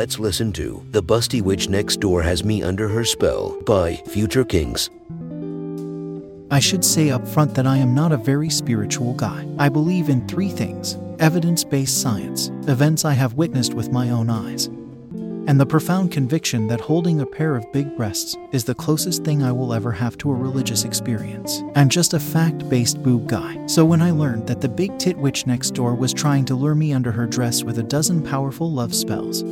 Let's listen to The Busty Witch Next Door Has Me Under Her Spell by Future Kings. I should say up front that I am not a very spiritual guy. I believe in three things evidence based science, events I have witnessed with my own eyes, and the profound conviction that holding a pair of big breasts is the closest thing I will ever have to a religious experience. I'm just a fact based boob guy. So when I learned that the big tit witch next door was trying to lure me under her dress with a dozen powerful love spells,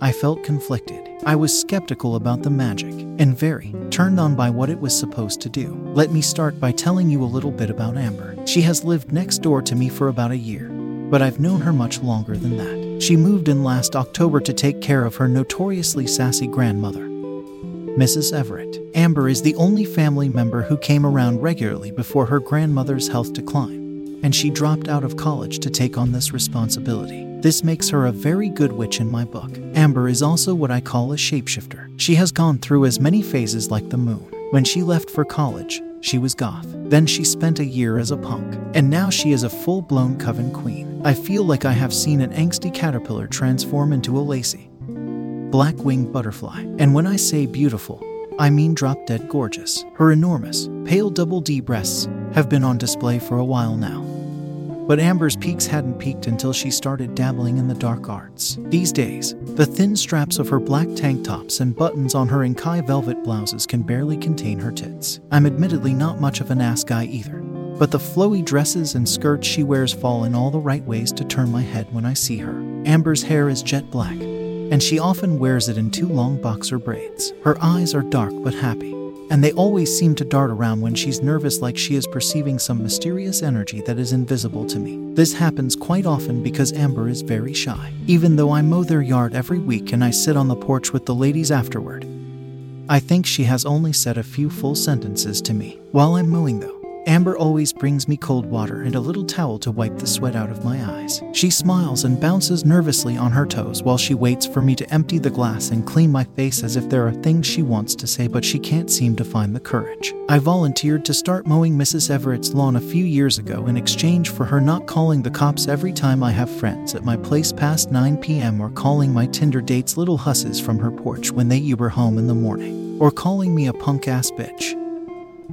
I felt conflicted. I was skeptical about the magic and very turned on by what it was supposed to do. Let me start by telling you a little bit about Amber. She has lived next door to me for about a year, but I've known her much longer than that. She moved in last October to take care of her notoriously sassy grandmother. Mrs. Everett. Amber is the only family member who came around regularly before her grandmother's health declined, and she dropped out of college to take on this responsibility. This makes her a very good witch in my book. Amber is also what I call a shapeshifter. She has gone through as many phases like the moon. When she left for college, she was goth. Then she spent a year as a punk. And now she is a full blown coven queen. I feel like I have seen an angsty caterpillar transform into a lacy, black winged butterfly. And when I say beautiful, I mean drop dead gorgeous. Her enormous, pale double D breasts have been on display for a while now. But Amber's peaks hadn't peaked until she started dabbling in the dark arts. These days, the thin straps of her black tank tops and buttons on her Inkai velvet blouses can barely contain her tits. I'm admittedly not much of an ass guy either, but the flowy dresses and skirts she wears fall in all the right ways to turn my head when I see her. Amber's hair is jet black, and she often wears it in two long boxer braids. Her eyes are dark but happy and they always seem to dart around when she's nervous, like she is perceiving some mysterious energy that is invisible to me. This happens quite often because Amber is very shy. Even though I mow their yard every week and I sit on the porch with the ladies afterward, I think she has only said a few full sentences to me. While I'm mowing, though, Amber always brings me cold water and a little towel to wipe the sweat out of my eyes. She smiles and bounces nervously on her toes while she waits for me to empty the glass and clean my face as if there are things she wants to say but she can't seem to find the courage. I volunteered to start mowing Mrs. Everett's lawn a few years ago in exchange for her not calling the cops every time I have friends at my place past 9 p.m. or calling my Tinder dates little husses from her porch when they Uber home in the morning, or calling me a punk ass bitch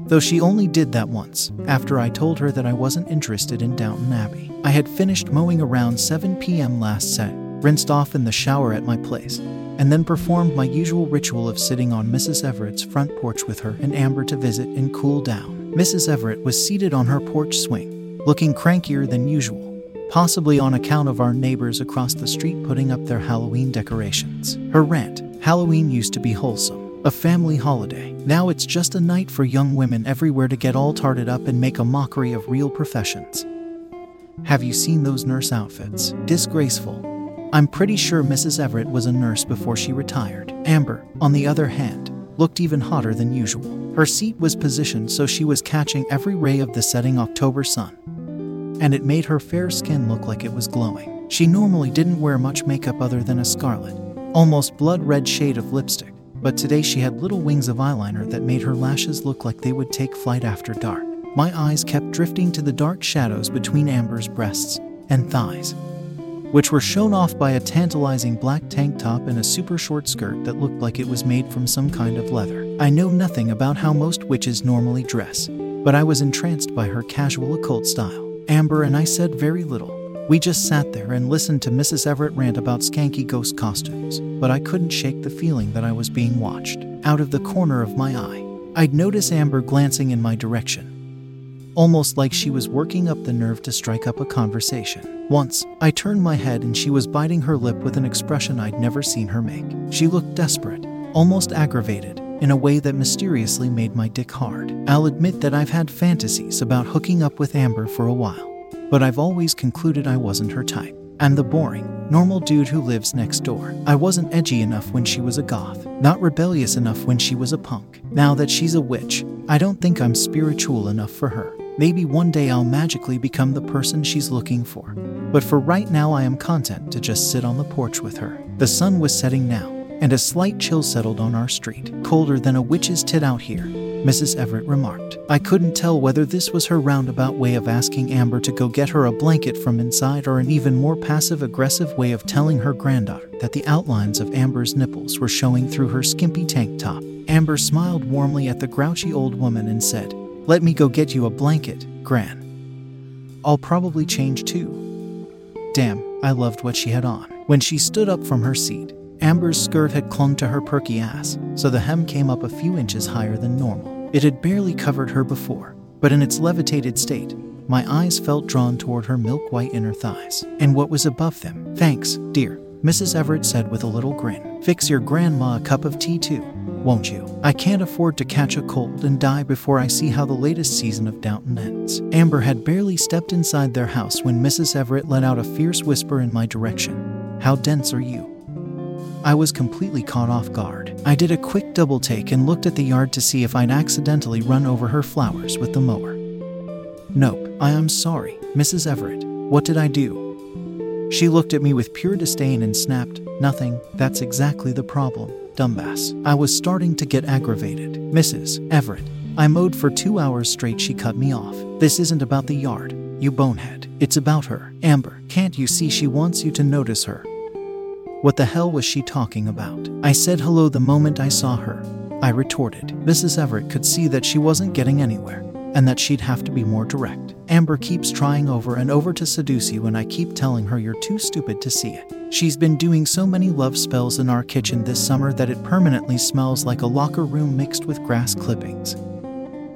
though she only did that once, after I told her that I wasn't interested in Downton Abbey. I had finished mowing around 7 p.m. last set, rinsed off in the shower at my place, and then performed my usual ritual of sitting on Mrs. Everett's front porch with her and Amber to visit and cool down. Mrs. Everett was seated on her porch swing, looking crankier than usual, possibly on account of our neighbors across the street putting up their Halloween decorations. Her rant Halloween used to be wholesome a family holiday. Now it's just a night for young women everywhere to get all tarted up and make a mockery of real professions. Have you seen those nurse outfits? Disgraceful. I'm pretty sure Mrs. Everett was a nurse before she retired. Amber, on the other hand, looked even hotter than usual. Her seat was positioned so she was catching every ray of the setting October sun, and it made her fair skin look like it was glowing. She normally didn't wear much makeup other than a scarlet, almost blood red shade of lipstick but today she had little wings of eyeliner that made her lashes look like they would take flight after dark. My eyes kept drifting to the dark shadows between Amber's breasts and thighs, which were shown off by a tantalizing black tank top and a super short skirt that looked like it was made from some kind of leather. I know nothing about how most witches normally dress, but I was entranced by her casual occult style. Amber and I said very little, We just sat there and listened to Mrs. Everett rant about skanky ghost costumes, but I couldn't shake the feeling that I was being watched. Out of the corner of my eye, I'd notice Amber glancing in my direction, almost like she was working up the nerve to strike up a conversation. Once, I turned my head and she was biting her lip with an expression I'd never seen her make. She looked desperate, almost aggravated, in a way that mysteriously made my dick hard. I'll admit that I've had fantasies about hooking up with Amber for a while, but I've always concluded I wasn't her type. I'm the boring, normal dude who lives next door. I wasn't edgy enough when she was a goth, not rebellious enough when she was a punk. Now that she's a witch, I don't think I'm spiritual enough for her. Maybe one day I'll magically become the person she's looking for. But for right now, I am content to just sit on the porch with her. The sun was setting now, and a slight chill settled on our street. Colder than a witch's tit out here, Mrs. Everett remarked. I couldn't tell whether this was her roundabout way of asking Amber to go get her a blanket from inside or an even more passive aggressive way of telling her granddaughter that the outlines of Amber's nipples were showing through her skimpy tank top. Amber smiled warmly at the grouchy old woman and said, Let me go get you a blanket, Gran. I'll probably change too. Damn, I loved what she had on. When she stood up from her seat, Amber's skirt had clung to her perky ass, so the hem came up a few inches higher than normal. It had barely covered her before, but in its levitated state, my eyes felt drawn toward her milk white inner thighs and what was above them. Thanks, dear, Mrs. Everett said with a little grin. Fix your grandma a cup of tea too, won't you? I can't afford to catch a cold and die before I see how the latest season of Downton ends. Amber had barely stepped inside their house when Mrs. Everett let out a fierce whisper in my direction. How dense are you? I was completely caught off guard. I did a quick double take and looked at the yard to see if I'd accidentally run over her flowers with the mower. Nope, I am sorry, Mrs. Everett. What did I do? She looked at me with pure disdain and snapped, Nothing, that's exactly the problem, dumbass. I was starting to get aggravated. Mrs. Everett, I mowed for two hours straight, she cut me off. This isn't about the yard, you bonehead. It's about her. Amber, can't you see she wants you to notice her? What the hell was she talking about? I said hello the moment I saw her. I retorted. Mrs. Everett could see that she wasn't getting anywhere, and that she'd have to be more direct. Amber keeps trying over and over to seduce you, and I keep telling her you're too stupid to see it. She's been doing so many love spells in our kitchen this summer that it permanently smells like a locker room mixed with grass clippings.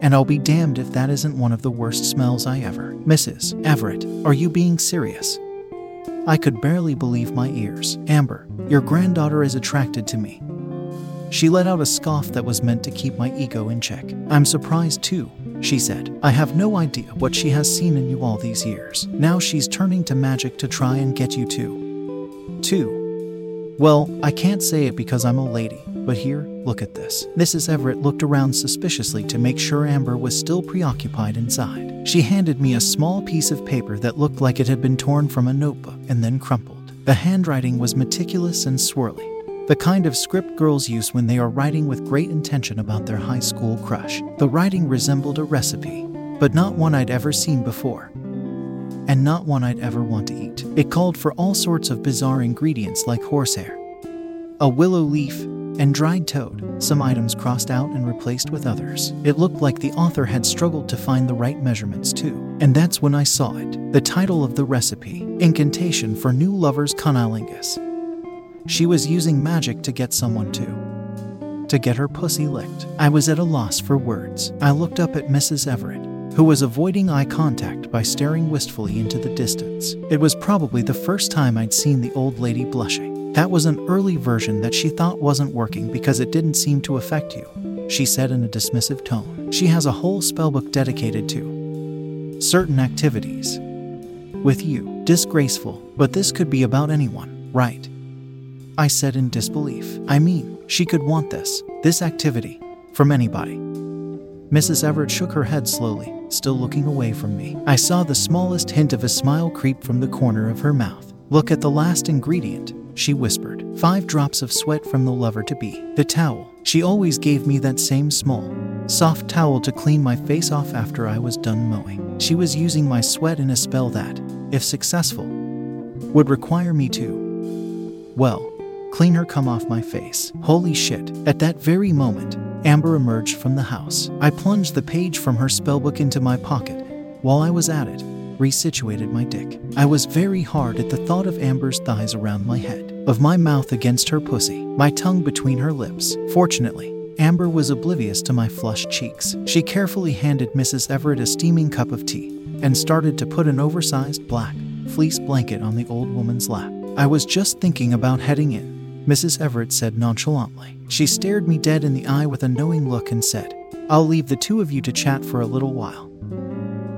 And I'll be damned if that isn't one of the worst smells I ever. Mrs. Everett, are you being serious? I could barely believe my ears. Amber, your granddaughter is attracted to me. She let out a scoff that was meant to keep my ego in check. I'm surprised too, she said. I have no idea what she has seen in you all these years. Now she's turning to magic to try and get you too. Two. Well, I can't say it because I'm a lady, but here, look at this. Mrs. Everett looked around suspiciously to make sure Amber was still preoccupied inside. She handed me a small piece of paper that looked like it had been torn from a notebook and then crumpled. The handwriting was meticulous and swirly, the kind of script girls use when they are writing with great intention about their high school crush. The writing resembled a recipe, but not one I'd ever seen before, and not one I'd ever want to eat. It called for all sorts of bizarre ingredients like horsehair, a willow leaf, and dried toad, some items crossed out and replaced with others. It looked like the author had struggled to find the right measurements too. And that's when I saw it the title of the recipe Incantation for New Lovers Cunnilingus. She was using magic to get someone to. To get her pussy licked. I was at a loss for words. I looked up at Mrs. Everett, who was avoiding eye contact by staring wistfully into the distance. It was probably the first time I'd seen the old lady blushing. That was an early version that she thought wasn't working because it didn't seem to affect you, she said in a dismissive tone. She has a whole spellbook dedicated to certain activities. With you, disgraceful, but this could be about anyone, right? I said in disbelief. I mean, she could want this, this activity, from anybody. Mrs. Everett shook her head slowly, still looking away from me. I saw the smallest hint of a smile creep from the corner of her mouth. Look at the last ingredient, she whispered. Five drops of sweat from the lover to be. The towel. She always gave me that same small, soft towel to clean my face off after I was done mowing. She was using my sweat in a spell that, if successful, would require me to, well, clean her cum off my face. Holy shit. At that very moment, Amber emerged from the house. I plunged the page from her spellbook into my pocket. While I was at it, resituated my dick. I was very hard at the thought of Amber's thighs around my head, of my mouth against her pussy, my tongue between her lips. Fortunately, Amber was oblivious to my flushed cheeks. She carefully handed Mrs. Everett a steaming cup of tea and started to put an oversized black fleece blanket on the old woman's lap. I was just thinking about heading in, Mrs. Everett said nonchalantly. She stared me dead in the eye with a knowing look and said, I'll leave the two of you to chat for a little while.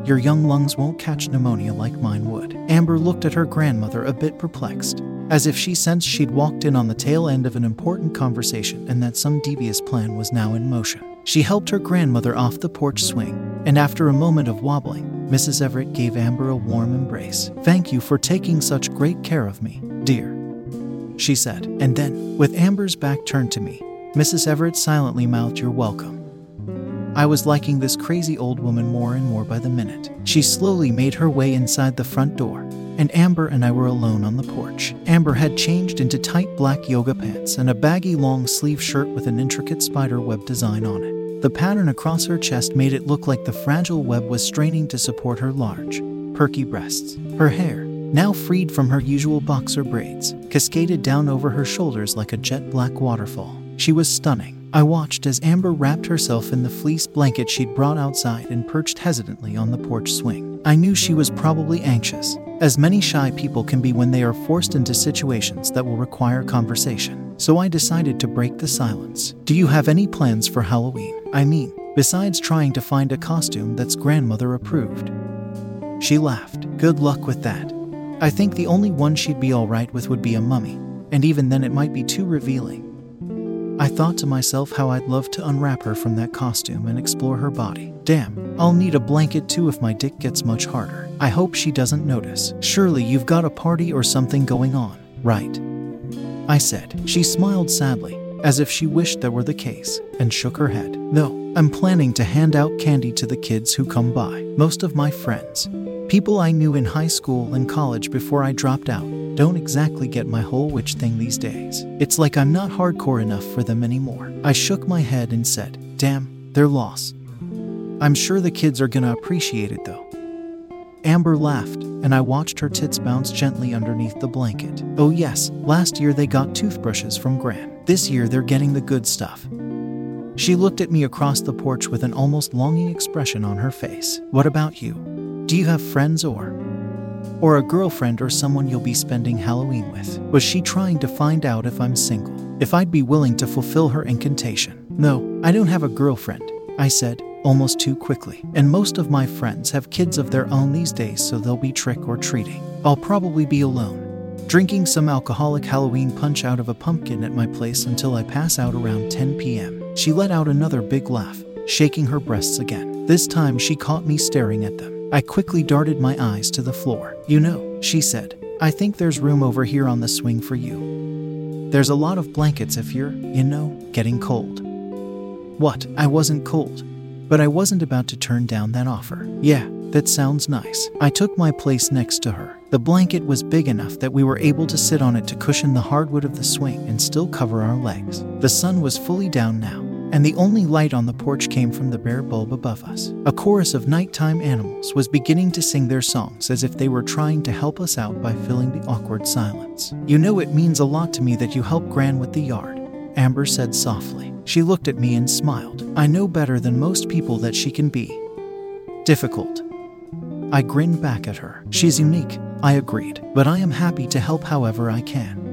Your young lungs won't catch pneumonia like mine would. Amber looked at her grandmother a bit perplexed, as if she sensed she'd walked in on the tail end of an important conversation and that some devious plan was now in motion. She helped her grandmother off the porch swing, and after a moment of wobbling, Mrs. Everett gave Amber a warm embrace. Thank you for taking such great care of me, dear, she said. And then, with Amber's back turned to me, Mrs. Everett silently mouthed, You're welcome. I was liking this crazy old woman more and more by the minute. She slowly made her way inside the front door, and Amber and I were alone on the porch. Amber had changed into tight black yoga pants and a baggy long sleeve shirt with an intricate spider web design on it. The pattern across her chest made it look like the fragile web was straining to support her large, perky breasts. Her hair, now freed from her usual boxer braids, cascaded down over her shoulders like a jet black waterfall. She was stunning. I watched as Amber wrapped herself in the fleece blanket she'd brought outside and perched hesitantly on the porch swing. I knew she was probably anxious, as many shy people can be when they are forced into situations that will require conversation. So I decided to break the silence. Do you have any plans for Halloween? I mean, besides trying to find a costume that's grandmother approved. She laughed. Good luck with that. I think the only one she'd be alright with would be a mummy, and even then it might be too revealing. I thought to myself how I'd love to unwrap her from that costume and explore her body. Damn, I'll need a blanket too if my dick gets much harder. I hope she doesn't notice. Surely you've got a party or something going on, right? I said. She smiled sadly, as if she wished that were the case, and shook her head. No, I'm planning to hand out candy to the kids who come by. Most of my friends, people I knew in high school and college before I dropped out, don't exactly get my whole witch thing these days. It's like I'm not hardcore enough for them anymore. I shook my head and said, Damn, they're lost. I'm sure the kids are gonna appreciate it though. Amber laughed, and I watched her tits bounce gently underneath the blanket. Oh, yes, last year they got toothbrushes from Gran. This year they're getting the good stuff. She looked at me across the porch with an almost longing expression on her face. What about you? Do you have friends or? or a girlfriend or someone you'll be spending Halloween with? Was she trying to find out if I'm single? If I'd be willing to fulfill her incantation? No, I don't have a girlfriend, I said, almost too quickly. And most of my friends have kids of their own these days, so they'll be trick or treating. I'll probably be alone, drinking some alcoholic Halloween punch out of a pumpkin at my place until I pass out around 10 p.m. She let out another big laugh, shaking her breasts again. This time she caught me staring at them. I quickly darted my eyes to the floor. You know, she said, I think there's room over here on the swing for you. There's a lot of blankets if you're, you know, getting cold. What? I wasn't cold. But I wasn't about to turn down that offer. Yeah, that sounds nice. I took my place next to her. The blanket was big enough that we were able to sit on it to cushion the hardwood of the swing and still cover our legs. The sun was fully down now, and the only light on the porch came from the bare bulb above us. A chorus of nighttime animals was beginning to sing their songs as if they were trying to help us out by filling the awkward silence. You know, it means a lot to me that you help Gran with the yard, Amber said softly. She looked at me and smiled. I know better than most people that she can be difficult. I grinned back at her. She's unique, I agreed, but I am happy to help however I can.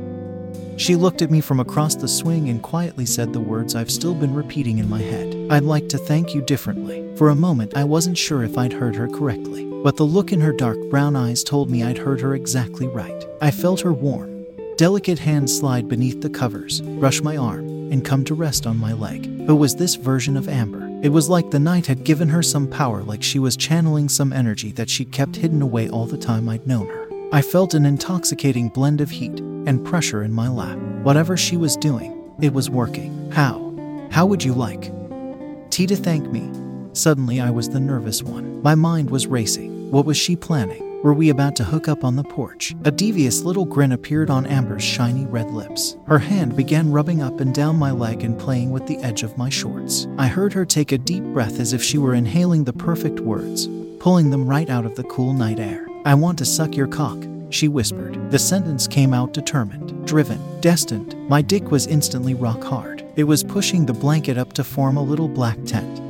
She looked at me from across the swing and quietly said the words I've still been repeating in my head. I'd like to thank you differently. For a moment, I wasn't sure if I'd heard her correctly, but the look in her dark brown eyes told me I'd heard her exactly right. I felt her warm, delicate hand slide beneath the covers, brush my arm, and come to rest on my leg. Who was this version of Amber? It was like the night had given her some power, like she was channeling some energy that she'd kept hidden away all the time I'd known her. I felt an intoxicating blend of heat and pressure in my lap. Whatever she was doing, it was working. How? How would you like? T to thank me. Suddenly, I was the nervous one. My mind was racing. What was she planning? Were we about to hook up on the porch? A devious little grin appeared on Amber's shiny red lips. Her hand began rubbing up and down my leg and playing with the edge of my shorts. I heard her take a deep breath as if she were inhaling the perfect words pulling them right out of the cool night air. I want to suck your cock, she whispered. The sentence came out determined, driven, destined. My dick was instantly rock hard. It was pushing the blanket up to form a little black tent.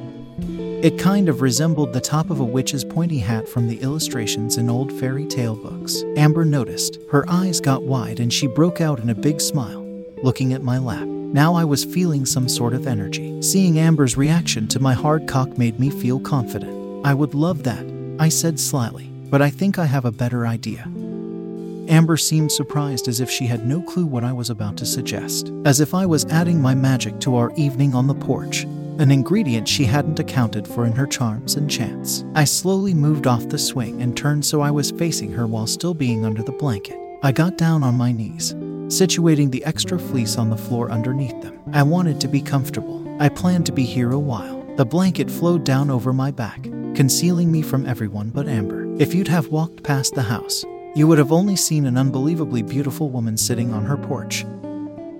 It kind of resembled the top of a witch's pointy hat from the illustrations in old fairy tale books. Amber noticed. Her eyes got wide and she broke out in a big smile, looking at my lap. Now I was feeling some sort of energy. Seeing Amber's reaction to my hard cock made me feel confident. I would love that, I said slyly, but I think I have a better idea. Amber seemed surprised as if she had no clue what I was about to suggest, as if I was adding my magic to our evening on the porch, an ingredient she hadn't accounted for in her charms and chants. I slowly moved off the swing and turned so I was facing her while still being under the blanket. I got down on my knees, situating the extra fleece on the floor underneath them. I wanted to be comfortable. I planned to be here a while. The blanket flowed down over my back, concealing me from everyone but Amber. If you'd have walked past the house, you would have only seen an unbelievably beautiful woman sitting on her porch,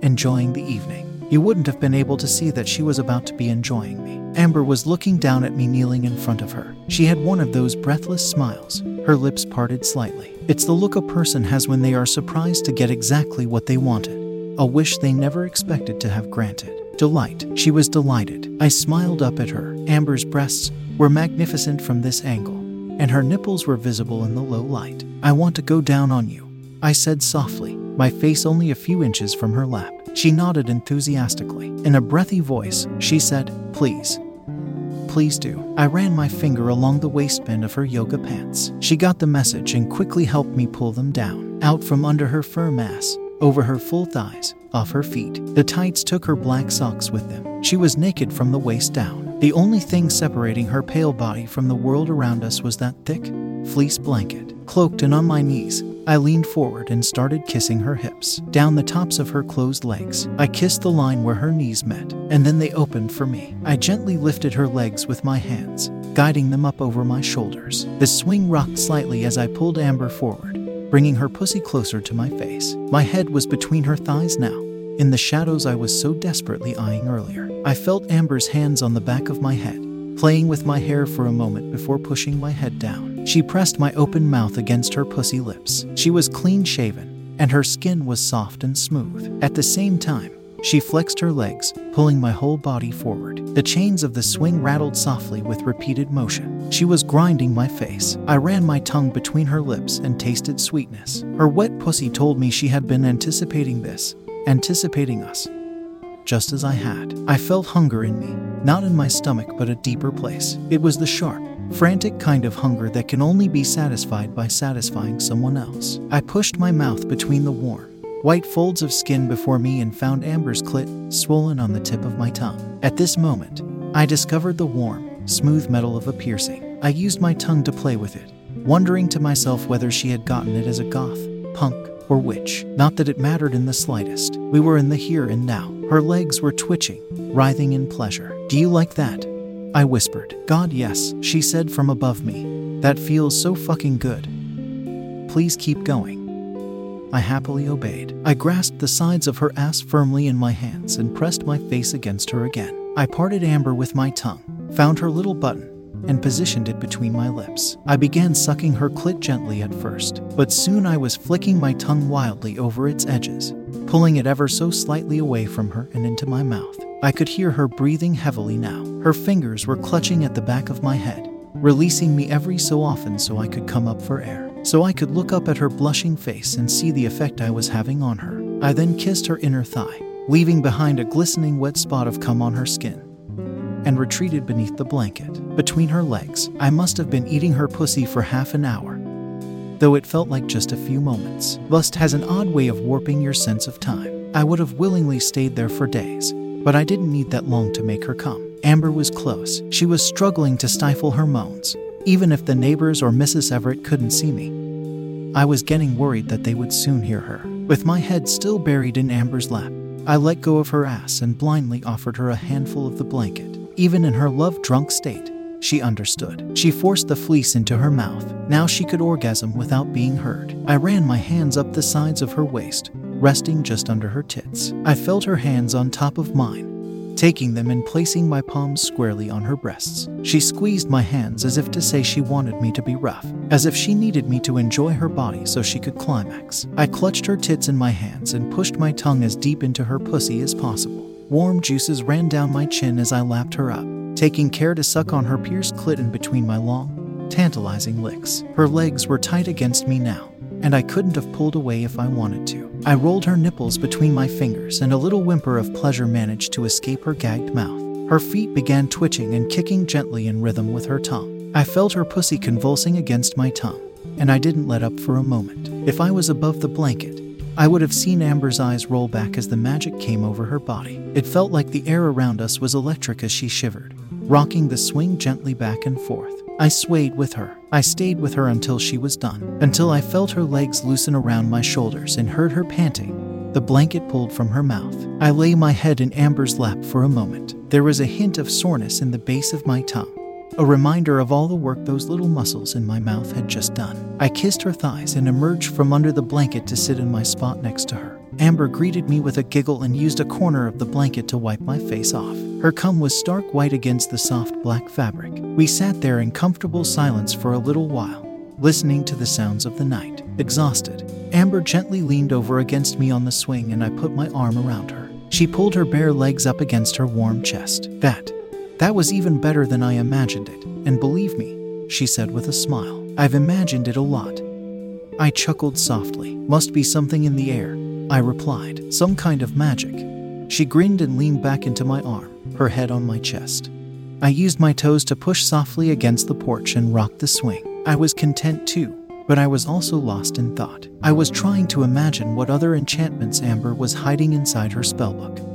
enjoying the evening. You wouldn't have been able to see that she was about to be enjoying me. Amber was looking down at me kneeling in front of her. She had one of those breathless smiles, her lips parted slightly. It's the look a person has when they are surprised to get exactly what they wanted, a wish they never expected to have granted. Delight. She was delighted. I smiled up at her. Amber's breasts were magnificent from this angle and her nipples were visible in the low light. I want to go down on you, I said softly, my face only a few inches from her lap. She nodded enthusiastically. In a breathy voice, she said, Please. Please do. I ran my finger along the waistband of her yoga pants. She got the message and quickly helped me pull them down, out from under her firm ass, over her full thighs, off her feet. The tights took her black socks with them. She was naked from the waist down. The only thing separating her pale body from the world around us was that thick, fleece blanket. Cloaked and on my knees, I leaned forward and started kissing her hips, down the tops of her closed legs. I kissed the line where her knees met, and then they opened for me. I gently lifted her legs with my hands, guiding them up over my shoulders. The swing rocked slightly as I pulled Amber forward, bringing her pussy closer to my face. My head was between her thighs now, in the shadows I was so desperately eyeing earlier. I felt Amber's hands on the back of my head, playing with my hair for a moment before pushing my head down. She pressed my open mouth against her pussy lips. She was clean shaven, and her skin was soft and smooth. At the same time, she flexed her legs, pulling my whole body forward. The chains of the swing rattled softly with repeated motion. She was grinding my face. I ran my tongue between her lips and tasted sweetness. Her wet pussy told me she had been anticipating this, anticipating us. Just as I had. I felt hunger in me, not in my stomach, but a deeper place. It was the sharp, frantic kind of hunger that can only be satisfied by satisfying someone else. I pushed my mouth between the warm, white folds of skin before me and found Amber's clit swollen on the tip of my tongue. At this moment, I discovered the warm, smooth metal of a piercing. I used my tongue to play with it, wondering to myself whether she had gotten it as a goth, punk, or which. Not that it mattered in the slightest. We were in the here and now. Her legs were twitching, writhing in pleasure. Do you like that? I whispered. God, yes, she said from above me. That feels so fucking good. Please keep going. I happily obeyed. I grasped the sides of her ass firmly in my hands and pressed my face against her again. I parted Amber with my tongue, found her little button, and positioned it between my lips. I began sucking her clit gently at first, but soon I was flicking my tongue wildly over its edges, pulling it ever so slightly away from her and into my mouth. I could hear her breathing heavily now. Her fingers were clutching at the back of my head, releasing me every so often so I could come up for air. So I could look up at her blushing face and see the effect I was having on her. I then kissed her inner thigh, leaving behind a glistening wet spot of cum on her skin and retreated beneath the blanket. Between her legs, I must have been eating her pussy for half an hour, though it felt like just a few moments. Lust has an odd way of warping your sense of time. I would have willingly stayed there for days, but I didn't need that long to make her come. Amber was close. She was struggling to stifle her moans, even if the neighbors or Mrs. Everett couldn't see me. I was getting worried that they would soon hear her. With my head still buried in Amber's lap, I let go of her ass and blindly offered her a handful of the blanket. Even in her love drunk state, she understood. She forced the fleece into her mouth. Now she could orgasm without being heard. I ran my hands up the sides of her waist, resting just under her tits. I felt her hands on top of mine, taking them and placing my palms squarely on her breasts. She squeezed my hands as if to say she wanted me to be rough, as if she needed me to enjoy her body so she could climax. I clutched her tits in my hands and pushed my tongue as deep into her pussy as possible. Warm juices ran down my chin as I lapped her up, taking care to suck on her pierced clit in between my long, tantalizing licks. Her legs were tight against me now, and I couldn't have pulled away if I wanted to. I rolled her nipples between my fingers, and a little whimper of pleasure managed to escape her gagged mouth. Her feet began twitching and kicking gently in rhythm with her tongue. I felt her pussy convulsing against my tongue, and I didn't let up for a moment. If I was above the blanket, I would have seen Amber's eyes roll back as the magic came over her body. It felt like the air around us was electric as she shivered, rocking the swing gently back and forth. I swayed with her. I stayed with her until she was done, until I felt her legs loosen around my shoulders and heard her panting, the blanket pulled from her mouth. I lay my head in Amber's lap for a moment. There was a hint of soreness in the base of my tongue, a reminder of all the work those little muscles in my mouth had just done. I kissed her thighs and emerged from under the blanket to sit in my spot next to her. Amber greeted me with a giggle and used a corner of the blanket to wipe my face off. Her cum was stark white against the soft black fabric. We sat there in comfortable silence for a little while, listening to the sounds of the night. Exhausted, Amber gently leaned over against me on the swing and I put my arm around her. She pulled her bare legs up against her warm chest. That, that was even better than I imagined it. And believe me, she said with a smile, I've imagined it a lot. I chuckled softly. Must be something in the air. I replied, Some kind of magic. She grinned and leaned back into my arm, her head on my chest. I used my toes to push softly against the porch and rock the swing. I was content too, but I was also lost in thought. I was trying to imagine what other enchantments Amber was hiding inside her spellbook.